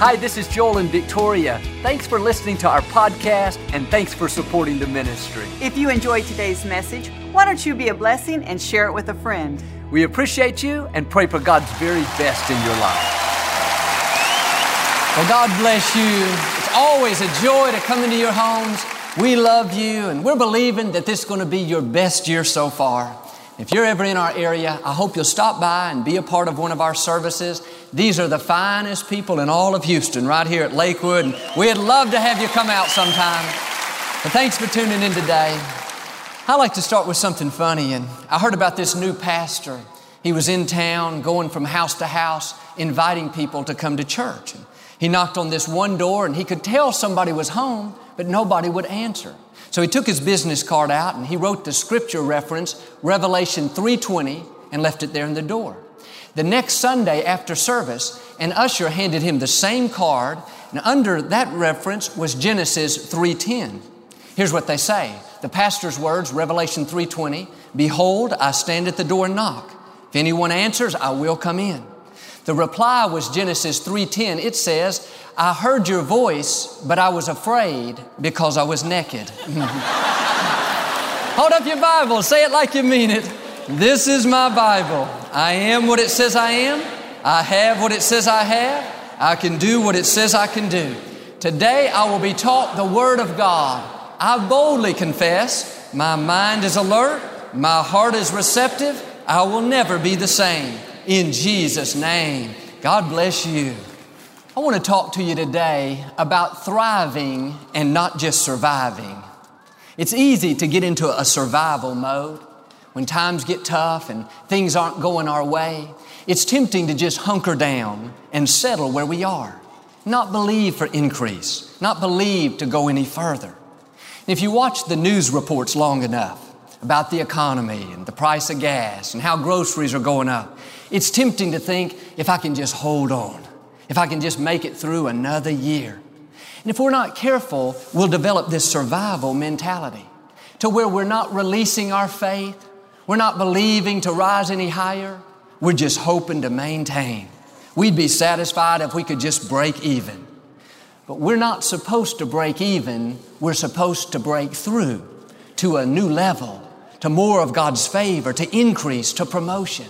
Hi, this is Joel and Victoria. Thanks for listening to our podcast and thanks for supporting the ministry. If you enjoyed today's message, why don't you be a blessing and share it with a friend? We appreciate you and pray for God's very best in your life. Well, God bless you. It's always a joy to come into your homes. We love you, and we're believing that this is going to be your best year so far. If you're ever in our area, I hope you'll stop by and be a part of one of our services. These are the finest people in all of Houston right here at Lakewood. And we'd love to have you come out sometime. But thanks for tuning in today. I like to start with something funny. And I heard about this new pastor. He was in town going from house to house, inviting people to come to church. And he knocked on this one door and he could tell somebody was home, but nobody would answer. So he took his business card out and he wrote the scripture reference, Revelation 3:20, and left it there in the door. The next Sunday after service, an usher handed him the same card, and under that reference was Genesis 3:10. Here's what they say. The pastor's words, Revelation 3:20, "Behold, I stand at the door and knock. If anyone answers, I will come in." The reply was Genesis 3:10. It says, I heard your voice, but I was afraid because I was naked. Hold up your Bible, say it like you mean it. This is my Bible. I am what it says I am. I have what it says I have. I can do what it says I can do. Today I will be taught the Word of God. I boldly confess, my mind is alert, my heart is receptive. I will never be the same. In Jesus' name, God bless you. I want to talk to you today about thriving and not just surviving. It's easy to get into a survival mode when times get tough and things aren't going our way. It's tempting to just hunker down and settle where we are, not believe for increase, not believe to go any further. If you watch the news reports long enough about the economy and the price of gas and how groceries are going up, it's tempting to think if I can just hold on if I can just make it through another year. And if we're not careful, we'll develop this survival mentality to where we're not releasing our faith, we're not believing to rise any higher, we're just hoping to maintain. We'd be satisfied if we could just break even. But we're not supposed to break even, we're supposed to break through to a new level, to more of God's favor, to increase, to promotion.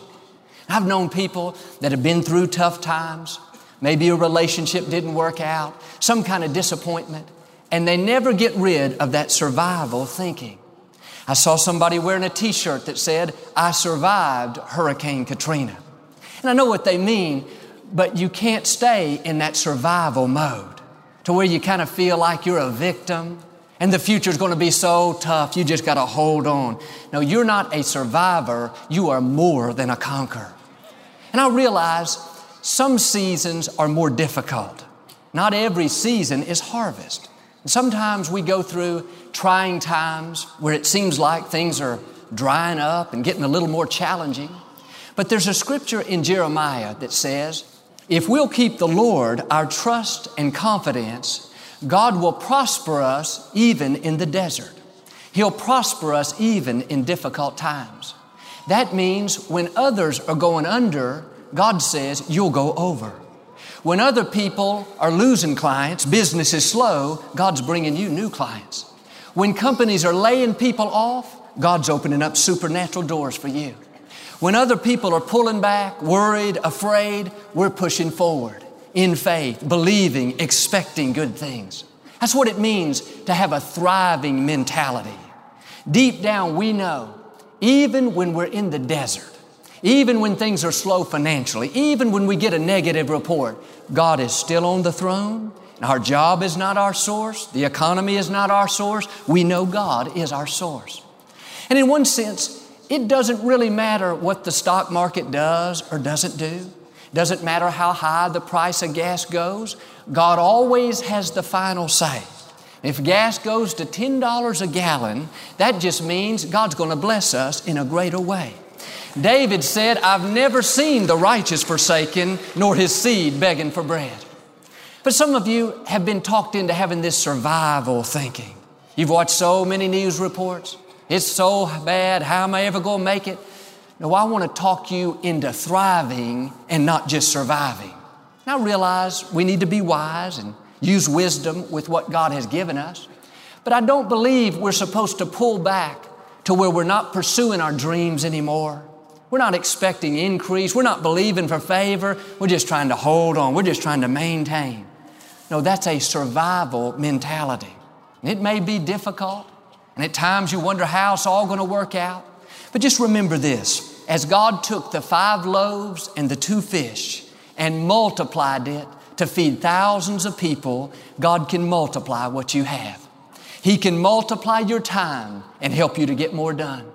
I've known people that have been through tough times, Maybe a relationship didn't work out, some kind of disappointment, and they never get rid of that survival thinking. I saw somebody wearing a t shirt that said, I survived Hurricane Katrina. And I know what they mean, but you can't stay in that survival mode to where you kind of feel like you're a victim and the future's going to be so tough, you just got to hold on. No, you're not a survivor, you are more than a conqueror. And I realize some seasons are more difficult. Not every season is harvest. And sometimes we go through trying times where it seems like things are drying up and getting a little more challenging. But there's a scripture in Jeremiah that says, if we'll keep the Lord our trust and confidence, God will prosper us even in the desert. He'll prosper us even in difficult times. That means when others are going under, God says you'll go over. When other people are losing clients, business is slow, God's bringing you new clients. When companies are laying people off, God's opening up supernatural doors for you. When other people are pulling back, worried, afraid, we're pushing forward in faith, believing, expecting good things. That's what it means to have a thriving mentality. Deep down, we know, even when we're in the desert, even when things are slow financially, even when we get a negative report, God is still on the throne. Our job is not our source. The economy is not our source. We know God is our source. And in one sense, it doesn't really matter what the stock market does or doesn't do. Doesn't matter how high the price of gas goes. God always has the final say. If gas goes to $10 a gallon, that just means God's going to bless us in a greater way. David said, I've never seen the righteous forsaken, nor his seed begging for bread. But some of you have been talked into having this survival thinking. You've watched so many news reports. It's so bad. How am I ever going to make it? No, I want to talk you into thriving and not just surviving. I realize we need to be wise and use wisdom with what God has given us. But I don't believe we're supposed to pull back to where we're not pursuing our dreams anymore. We're not expecting increase. We're not believing for favor. We're just trying to hold on. We're just trying to maintain. No, that's a survival mentality. It may be difficult, and at times you wonder how it's all going to work out. But just remember this as God took the five loaves and the two fish and multiplied it to feed thousands of people, God can multiply what you have. He can multiply your time and help you to get more done.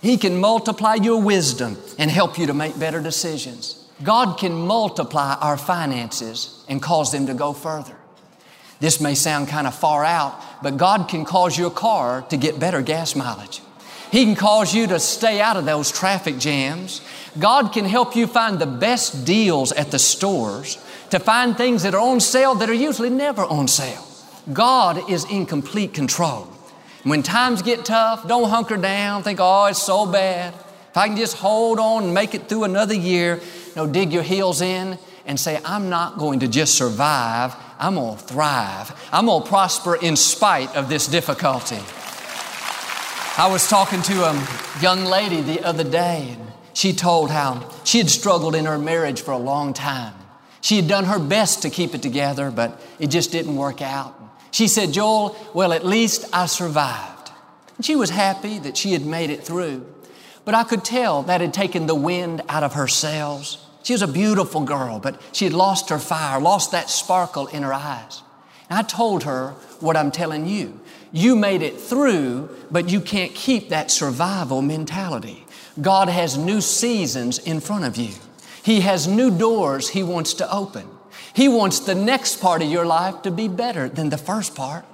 He can multiply your wisdom and help you to make better decisions. God can multiply our finances and cause them to go further. This may sound kind of far out, but God can cause your car to get better gas mileage. He can cause you to stay out of those traffic jams. God can help you find the best deals at the stores, to find things that are on sale that are usually never on sale. God is in complete control. When times get tough, don't hunker down, think, oh, it's so bad. If I can just hold on and make it through another year, no, dig your heels in and say, I'm not going to just survive, I'm going to thrive. I'm going to prosper in spite of this difficulty. I was talking to a young lady the other day, and she told how she had struggled in her marriage for a long time. She had done her best to keep it together, but it just didn't work out. She said, Joel, well, at least I survived. And she was happy that she had made it through. But I could tell that had taken the wind out of her sails. She was a beautiful girl, but she had lost her fire, lost that sparkle in her eyes. And I told her what I'm telling you. You made it through, but you can't keep that survival mentality. God has new seasons in front of you. He has new doors He wants to open. He wants the next part of your life to be better than the first part.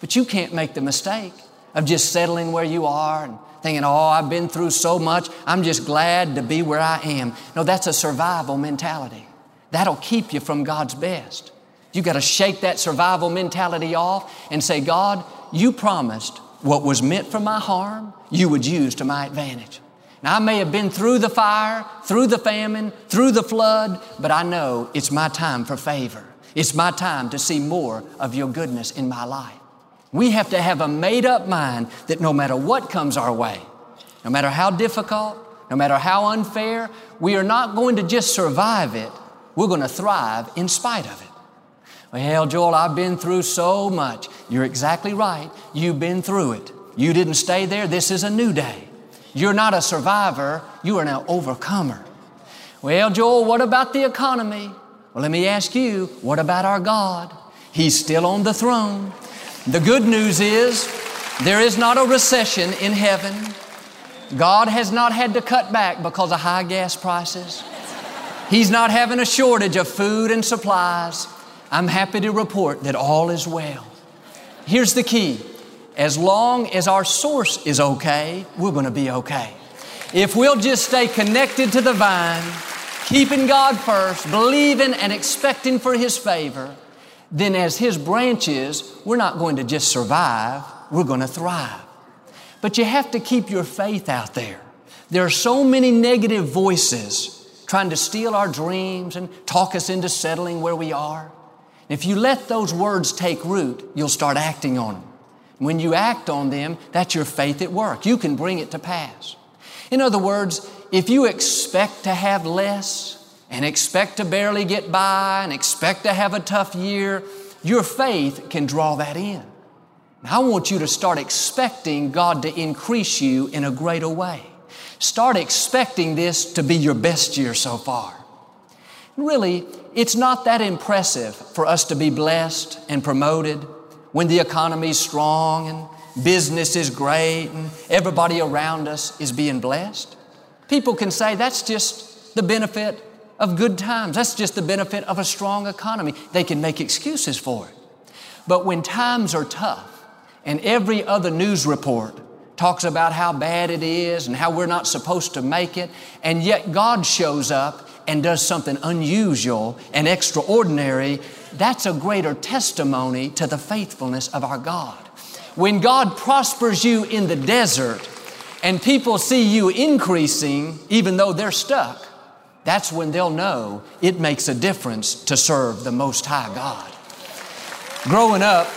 But you can't make the mistake of just settling where you are and thinking, oh, I've been through so much, I'm just glad to be where I am. No, that's a survival mentality. That'll keep you from God's best. You got to shake that survival mentality off and say, God, you promised what was meant for my harm, you would use to my advantage. Now, I may have been through the fire, through the famine, through the flood, but I know it's my time for favor. It's my time to see more of your goodness in my life. We have to have a made up mind that no matter what comes our way, no matter how difficult, no matter how unfair, we are not going to just survive it, we're going to thrive in spite of it. Well, Joel, I've been through so much. You're exactly right. You've been through it. You didn't stay there. This is a new day. You're not a survivor, you are an overcomer. Well, Joel, what about the economy? Well, let me ask you, what about our God? He's still on the throne. The good news is there is not a recession in heaven. God has not had to cut back because of high gas prices. He's not having a shortage of food and supplies. I'm happy to report that all is well. Here's the key as long as our source is okay, we're going to be okay. If we'll just stay connected to the vine, keeping God first, believing and expecting for His favor, then as His branches, we're not going to just survive, we're going to thrive. But you have to keep your faith out there. There are so many negative voices trying to steal our dreams and talk us into settling where we are. If you let those words take root, you'll start acting on them. When you act on them, that's your faith at work. You can bring it to pass. In other words, if you expect to have less and expect to barely get by and expect to have a tough year, your faith can draw that in. Now, I want you to start expecting God to increase you in a greater way. Start expecting this to be your best year so far. Really, it's not that impressive for us to be blessed and promoted when the economy is strong and business is great and everybody around us is being blessed. People can say that's just the benefit of good times. That's just the benefit of a strong economy. They can make excuses for it. But when times are tough and every other news report talks about how bad it is and how we're not supposed to make it, and yet God shows up and does something unusual and extraordinary, that's a greater testimony to the faithfulness of our God. When God prospers you in the desert and people see you increasing even though they're stuck, That's when they'll know it makes a difference to serve the Most High God. Growing up,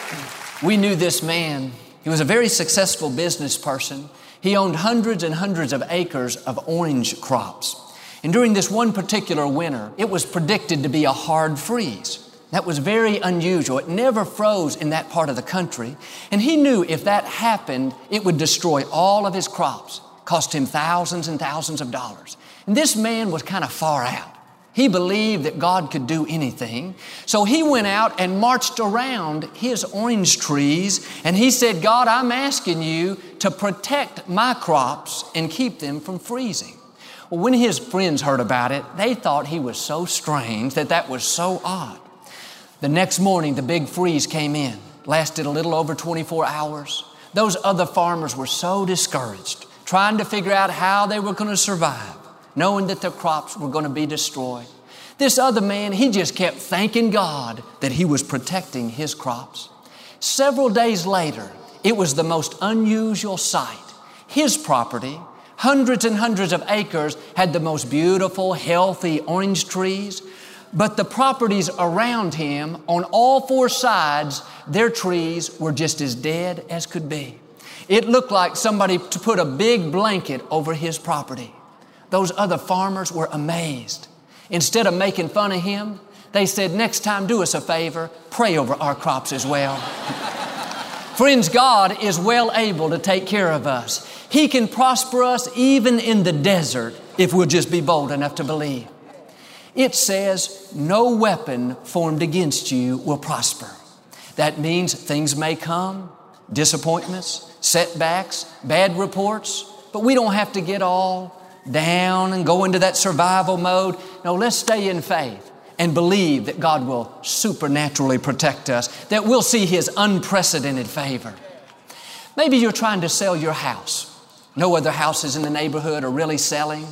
we knew this man. He was a very successful business person. He owned hundreds and hundreds of acres of orange crops. And during this one particular winter, it was predicted to be a hard freeze. That was very unusual. It never froze in that part of the country. And he knew if that happened, it would destroy all of his crops, cost him thousands and thousands of dollars. And this man was kind of far out. He believed that God could do anything. So he went out and marched around his orange trees and he said, God, I'm asking you to protect my crops and keep them from freezing. Well, when his friends heard about it, they thought he was so strange that that was so odd. The next morning, the big freeze came in, lasted a little over 24 hours. Those other farmers were so discouraged, trying to figure out how they were going to survive knowing that their crops were going to be destroyed. This other man, he just kept thanking God that he was protecting his crops. Several days later, it was the most unusual sight. His property, hundreds and hundreds of acres, had the most beautiful, healthy orange trees. But the properties around him, on all four sides, their trees were just as dead as could be. It looked like somebody put a big blanket over his property. Those other farmers were amazed. Instead of making fun of him, they said, Next time, do us a favor, pray over our crops as well. Friends, God is well able to take care of us. He can prosper us even in the desert if we'll just be bold enough to believe. It says, No weapon formed against you will prosper. That means things may come, disappointments, setbacks, bad reports, but we don't have to get all down and go into that survival mode. No, let's stay in faith and believe that God will supernaturally protect us, that we'll see His unprecedented favor. Maybe you're trying to sell your house. No other houses in the neighborhood are really selling.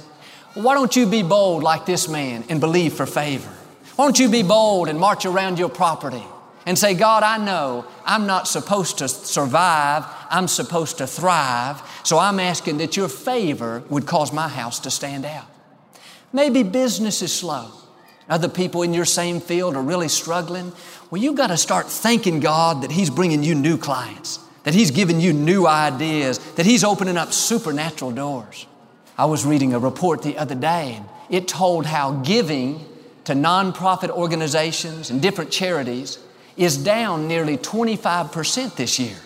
Why don't you be bold like this man and believe for favor? Why don't you be bold and march around your property and say, God, I know I'm not supposed to survive, I'm supposed to thrive, so I'm asking that your favor would cause my house to stand out. Maybe business is slow. Other people in your same field are really struggling. Well, you've got to start thanking God that He's bringing you new clients, that He's giving you new ideas, that He's opening up supernatural doors. I was reading a report the other day, and it told how giving to nonprofit organizations and different charities is down nearly 25% this year.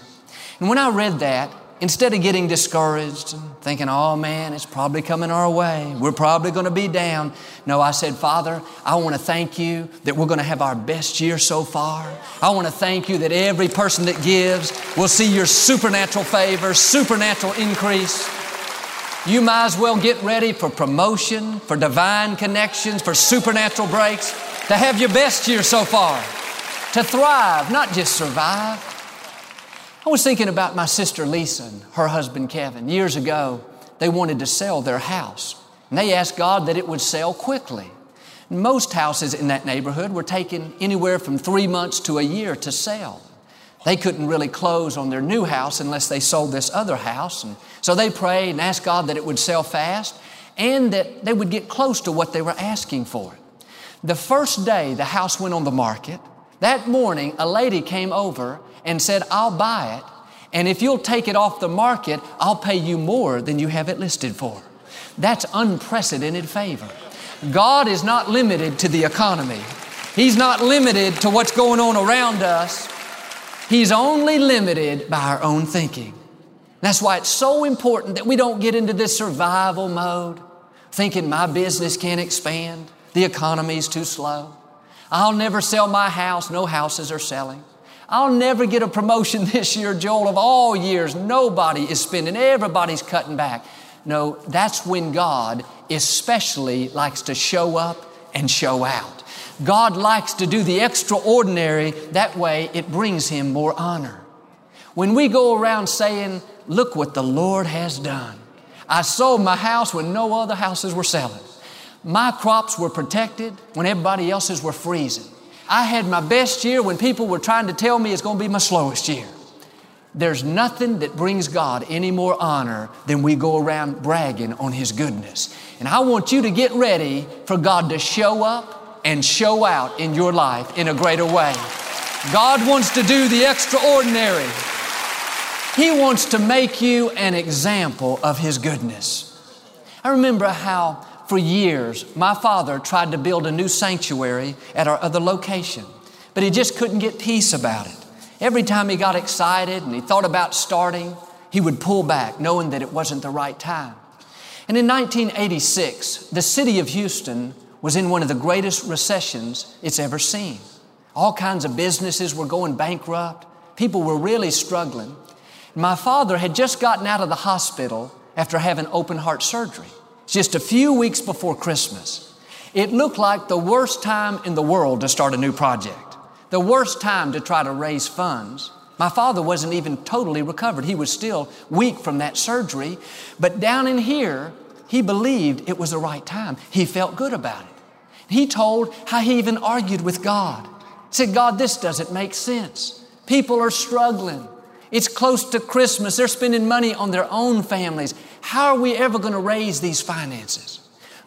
And when I read that, instead of getting discouraged and thinking, oh man, it's probably coming our way, we're probably going to be down, no, I said, Father, I want to thank you that we're going to have our best year so far. I want to thank you that every person that gives will see your supernatural favor, supernatural increase. You might as well get ready for promotion, for divine connections, for supernatural breaks, to have your best year so far to thrive, not just survive. I was thinking about my sister Lisa and her husband Kevin. Years ago, they wanted to sell their house. And they asked God that it would sell quickly. Most houses in that neighborhood were taking anywhere from three months to a year to sell. They couldn't really close on their new house unless they sold this other house. And so they prayed and asked God that it would sell fast and that they would get close to what they were asking for. The first day the house went on the market, that morning, a lady came over and said, I'll buy it, and if you'll take it off the market, I'll pay you more than you have it listed for. That's unprecedented favor. God is not limited to the economy. He's not limited to what's going on around us. He's only limited by our own thinking. That's why it's so important that we don't get into this survival mode, thinking my business can't expand, the economy's too slow. I'll never sell my house. No houses are selling. I'll never get a promotion this year, Joel. Of all years, nobody is spending, everybody's cutting back. No, that's when God especially likes to show up and show out. God likes to do the extraordinary, that way it brings Him more honor. When we go around saying, Look what the Lord has done. I sold my house when no other houses were selling. My crops were protected when everybody else's were freezing. I had my best year when people were trying to tell me it's going to be my slowest year. There's nothing that brings God any more honor than we go around bragging on His goodness. And I want you to get ready for God to show up and show out in your life in a greater way. God wants to do the extraordinary. He wants to make you an example of His goodness. I remember how for years my father tried to build a new sanctuary at our other location, but he just couldn't get peace about it. Every time he got excited and he thought about starting, he would pull back, knowing that it wasn't the right time. And in 1986, the city of Houston was in one of the greatest recessions it's ever seen. All kinds of businesses were going bankrupt. People were really struggling. My father had just gotten out of the hospital after having open heart surgery, just a few weeks before Christmas. It looked like the worst time in the world to start a new project, the worst time to try to raise funds. My father wasn't even totally recovered. He was still weak from that surgery. But down in here, he believed it was the right time. He felt good about it. He told how he even argued with God. Said, God, this doesn't make sense. People are struggling. It's close to Christmas. They're spending money on their own families. How are we ever going to raise these finances?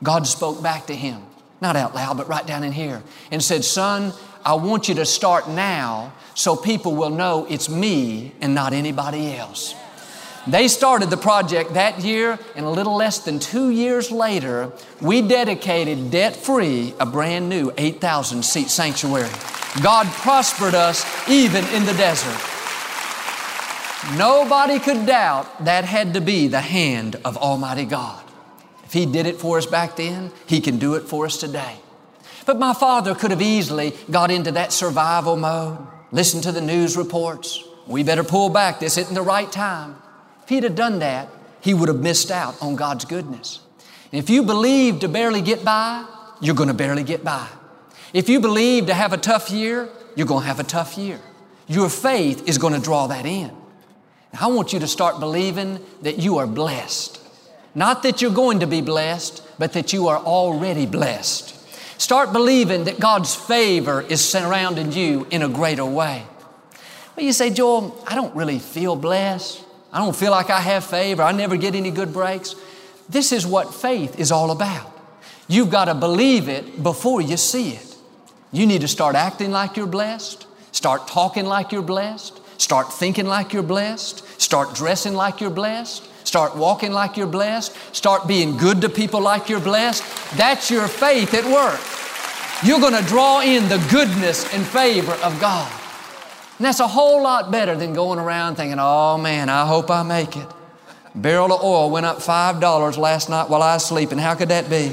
God spoke back to him, not out loud, but right down in here, and said, Son, I want you to start now so people will know it's me and not anybody else. They started the project that year, and a little less than two years later, we dedicated debt free a brand new 8,000 seat sanctuary. God prospered us even in the desert. Nobody could doubt that had to be the hand of Almighty God. If He did it for us back then, He can do it for us today. But my father could have easily got into that survival mode, listened to the news reports. We better pull back. This isn't the right time. If he'd have done that, he would have missed out on God's goodness. If you believe to barely get by, you're going to barely get by. If you believe to have a tough year, you're going to have a tough year. Your faith is going to draw that in. I want you to start believing that you are blessed. Not that you're going to be blessed, but that you are already blessed. Start believing that God's favor is surrounding you in a greater way. Well, you say, Joel, I don't really feel blessed. I don't feel like I have favor. I never get any good breaks. This is what faith is all about. You've got to believe it before you see it. You need to start acting like you're blessed, start talking like you're blessed, Start thinking like you're blessed. Start dressing like you're blessed. Start walking like you're blessed. Start being good to people like you're blessed. That's your faith at work. You're going to draw in the goodness and favor of God. And that's a whole lot better than going around thinking, oh man, I hope I make it. Barrel of oil went up $5 last night while I was sleeping. How could that be?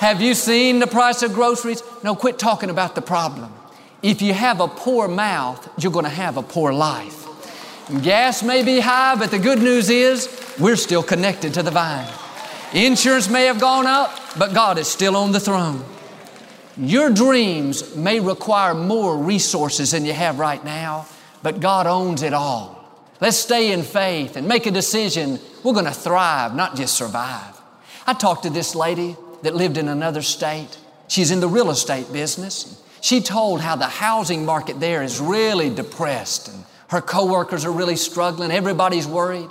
Have you seen the price of groceries? No, quit talking about the problem. If you have a poor mouth, you're going to have a poor life. Gas may be high, but the good news is we're still connected to the vine. Insurance may have gone up, but God is still on the throne. Your dreams may require more resources than you have right now, but God owns it all. Let's stay in faith and make a decision. We're going to thrive, not just survive. I talked to this lady that lived in another state. She's in the real estate business. She told how the housing market there is really depressed and her coworkers are really struggling. Everybody's worried.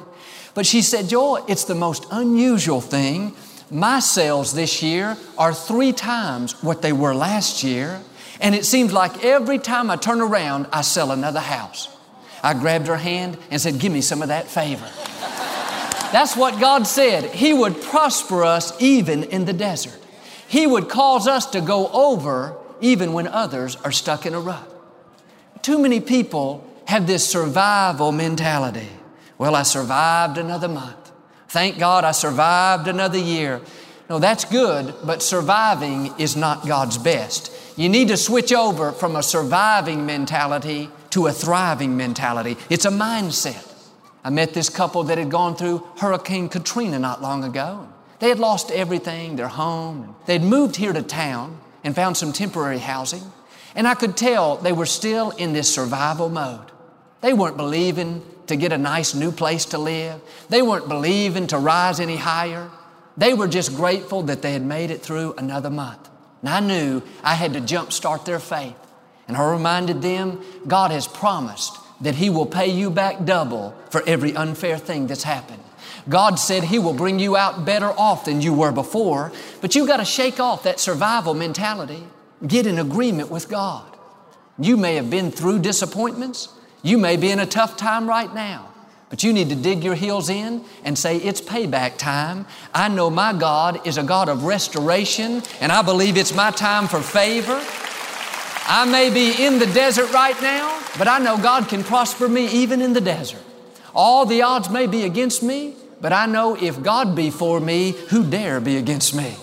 But she said, Joel, it's the most unusual thing. My sales this year are three times what they were last year. And it seems like every time I turn around, I sell another house. I grabbed her hand and said, Give me some of that favor. That's what God said. He would prosper us even in the desert. He would cause us to go over even when others are stuck in a rut. Too many people have this survival mentality. Well, I survived another month. Thank God I survived another year. No, that's good, but surviving is not God's best. You need to switch over from a surviving mentality to a thriving mentality. It's a mindset. I met this couple that had gone through Hurricane Katrina not long ago. They had lost everything, their home. They'd moved here to town and found some temporary housing. And I could tell they were still in this survival mode. They weren't believing to get a nice new place to live. They weren't believing to rise any higher. They were just grateful that they had made it through another month. And I knew I had to jumpstart their faith. And I reminded them God has promised that He will pay you back double for every unfair thing that's happened. God said He will bring you out better off than you were before, but you got to shake off that survival mentality. Get in agreement with God. You may have been through disappointments. You may be in a tough time right now, but you need to dig your heels in and say, It's payback time. I know my God is a God of restoration, and I believe it's my time for favor. I may be in the desert right now, but I know God can prosper me even in the desert. All the odds may be against me, but I know if God be for me, who dare be against me?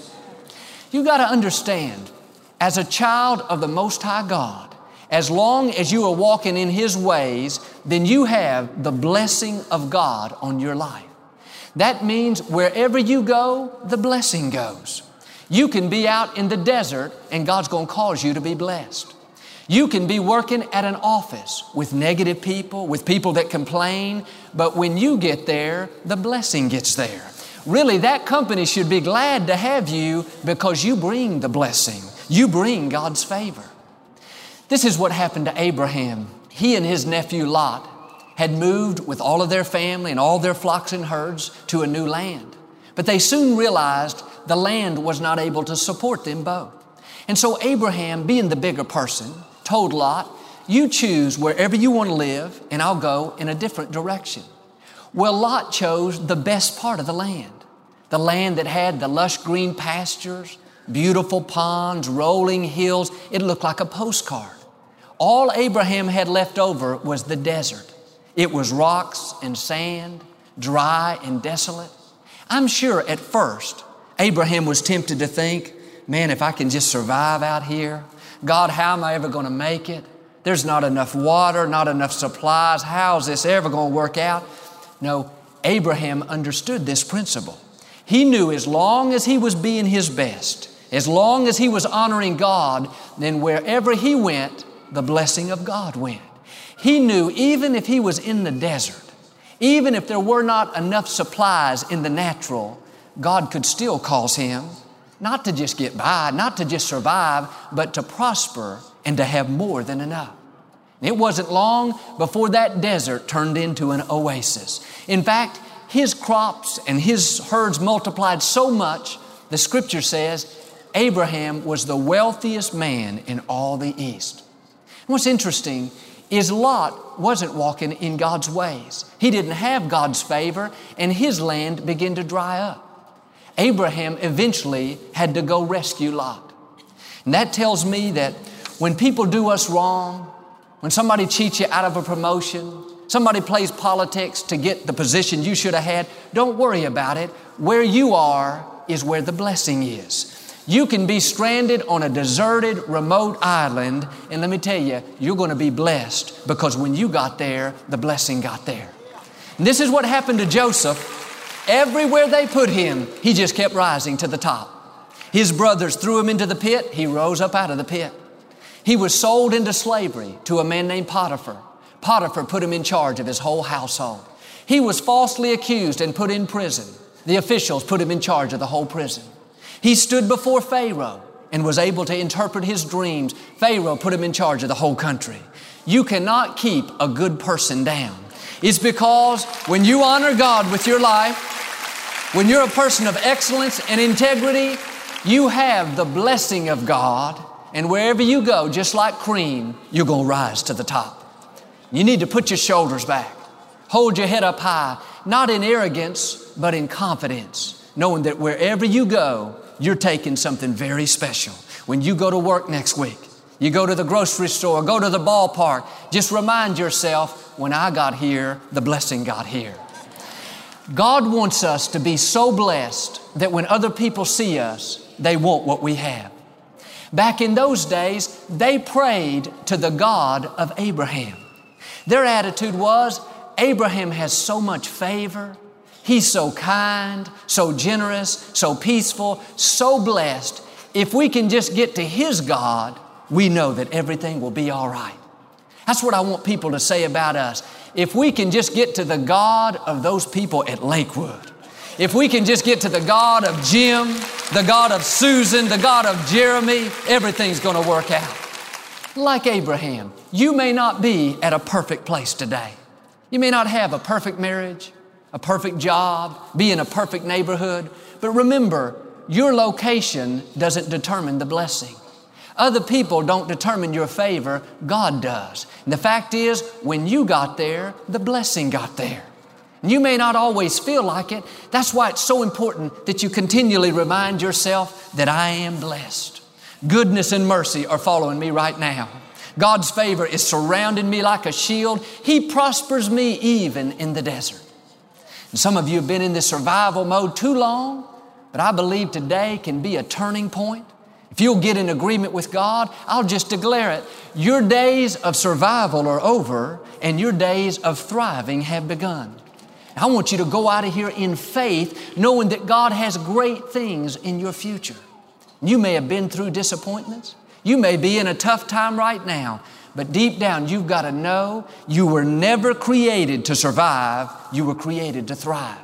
You got to understand, as a child of the Most High God, as long as you are walking in His ways, then you have the blessing of God on your life. That means wherever you go, the blessing goes. You can be out in the desert and God's going to cause you to be blessed. You can be working at an office with negative people, with people that complain, but when you get there, the blessing gets there. Really, that company should be glad to have you because you bring the blessing. You bring God's favor. This is what happened to Abraham. He and his nephew Lot had moved with all of their family and all their flocks and herds to a new land. But they soon realized the land was not able to support them both. And so Abraham, being the bigger person, told Lot, You choose wherever you want to live, and I'll go in a different direction. Well, Lot chose the best part of the land, the land that had the lush green pastures, beautiful ponds, rolling hills. It looked like a postcard. All Abraham had left over was the desert. It was rocks and sand, dry and desolate. I'm sure at first Abraham was tempted to think, man, if I can just survive out here, God, how am I ever going to make it? There's not enough water, not enough supplies. How is this ever going to work out? No, Abraham understood this principle. He knew as long as he was being his best, as long as he was honoring God, then wherever he went, the blessing of God went. He knew even if he was in the desert, even if there were not enough supplies in the natural, God could still cause him not to just get by, not to just survive, but to prosper and to have more than enough. It wasn't long before that desert turned into an oasis. In fact, his crops and his herds multiplied so much, the scripture says Abraham was the wealthiest man in all the East. what's interesting is Lot wasn't walking in God's ways. He didn't have God's favor, and his land began to dry up. Abraham eventually had to go rescue Lot. And that tells me that when people do us wrong, when somebody cheats you out of a promotion, somebody plays politics to get the position you should have had, don't worry about it. Where you are is where the blessing is. You can be stranded on a deserted, remote island, and let me tell you, you're going to be blessed because when you got there, the blessing got there. And this is what happened to Joseph Everywhere they put him, he just kept rising to the top. His brothers threw him into the pit, he rose up out of the pit. He was sold into slavery to a man named Potiphar. Potiphar put him in charge of his whole household. He was falsely accused and put in prison. The officials put him in charge of the whole prison. He stood before Pharaoh and was able to interpret his dreams. Pharaoh put him in charge of the whole country. You cannot keep a good person down. It's because when you honor God with your life, when you're a person of excellence and integrity, you have the blessing of God, and wherever you go, just like cream, you're going to rise to the top. You need to put your shoulders back, hold your head up high, not in arrogance, but in confidence, knowing that wherever you go, you're taking something very special. When you go to work next week, you go to the grocery store, go to the ballpark, just remind yourself when I got here, the blessing got here. God wants us to be so blessed that when other people see us, they want what we have. Back in those days, they prayed to the God of Abraham. Their attitude was Abraham has so much favor. He's so kind, so generous, so peaceful, so blessed. If we can just get to His God, we know that everything will be all right. That's what I want people to say about us if we can just get to the God of those people at Lakewood, if we can just get to the God of Jim, the God of Susan, the God of Jeremy, everything's going to work out. Like Abraham, you may not be at a perfect place today. You may not have a perfect marriage, a perfect job, be in a perfect neighborhood, but remember, your location doesn't determine the blessing. Other people don't determine your favor, God does. And the fact is, when you got there, the blessing got there. You may not always feel like it. That's why it's so important that you continually remind yourself that I am blessed. Goodness and mercy are following me right now. God's favor is surrounding me like a shield. He prospers me even in the desert. And some of you have been in this survival mode too long, but I believe today can be a turning point. If you'll get in agreement with God, I'll just declare it. Your days of survival are over and your days of thriving have begun. I want you to go out of here in faith, knowing that God has great things in your future. You may have been through disappointments. You may be in a tough time right now, but deep down, you've got to know you were never created to survive, you were created to thrive.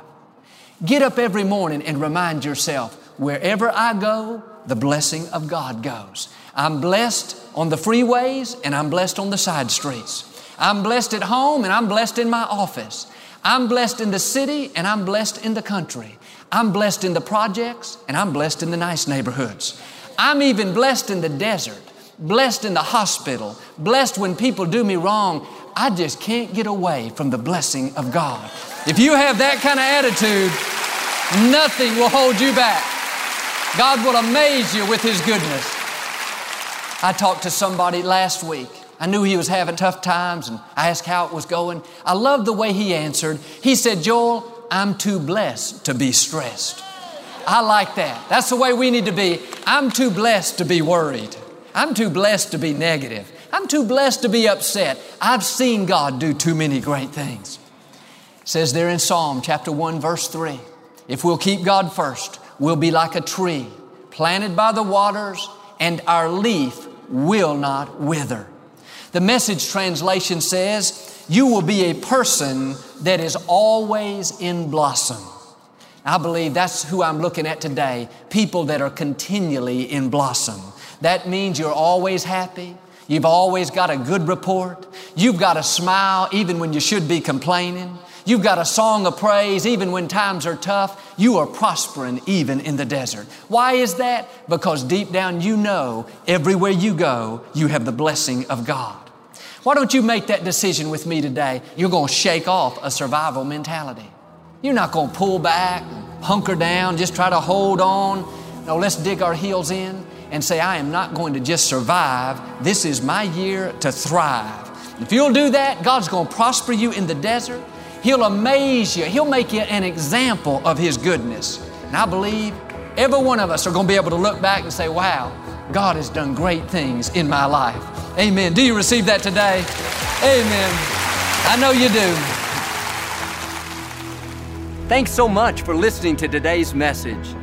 Get up every morning and remind yourself wherever I go, the blessing of God goes. I'm blessed on the freeways and I'm blessed on the side streets. I'm blessed at home and I'm blessed in my office. I'm blessed in the city and I'm blessed in the country. I'm blessed in the projects and I'm blessed in the nice neighborhoods. I'm even blessed in the desert, blessed in the hospital, blessed when people do me wrong. I just can't get away from the blessing of God. If you have that kind of attitude, nothing will hold you back. God will amaze you with His goodness. I talked to somebody last week I knew he was having tough times and I asked how it was going. I love the way he answered. He said, Joel, I'm too blessed to be stressed. I like that. That's the way we need to be. I'm too blessed to be worried. I'm too blessed to be negative. I'm too blessed to be upset. I've seen God do too many great things. It says there in Psalm chapter 1 verse 3, if we'll keep God first, we'll be like a tree planted by the waters and our leaf will not wither. The message translation says, You will be a person that is always in blossom. I believe that's who I'm looking at today people that are continually in blossom. That means you're always happy. You've always got a good report. You've got a smile even when you should be complaining. You've got a song of praise even when times are tough. You are prospering even in the desert. Why is that? Because deep down you know everywhere you go, you have the blessing of God. Why don't you make that decision with me today? You're going to shake off a survival mentality. You're not going to pull back, hunker down, just try to hold on. No, let's dig our heels in and say, I am not going to just survive. This is my year to thrive. If you'll do that, God's going to prosper you in the desert. He'll amaze you. He'll make you an example of His goodness. And I believe every one of us are going to be able to look back and say, wow, God has done great things in my life. Amen. Do you receive that today? Amen. I know you do. Thanks so much for listening to today's message.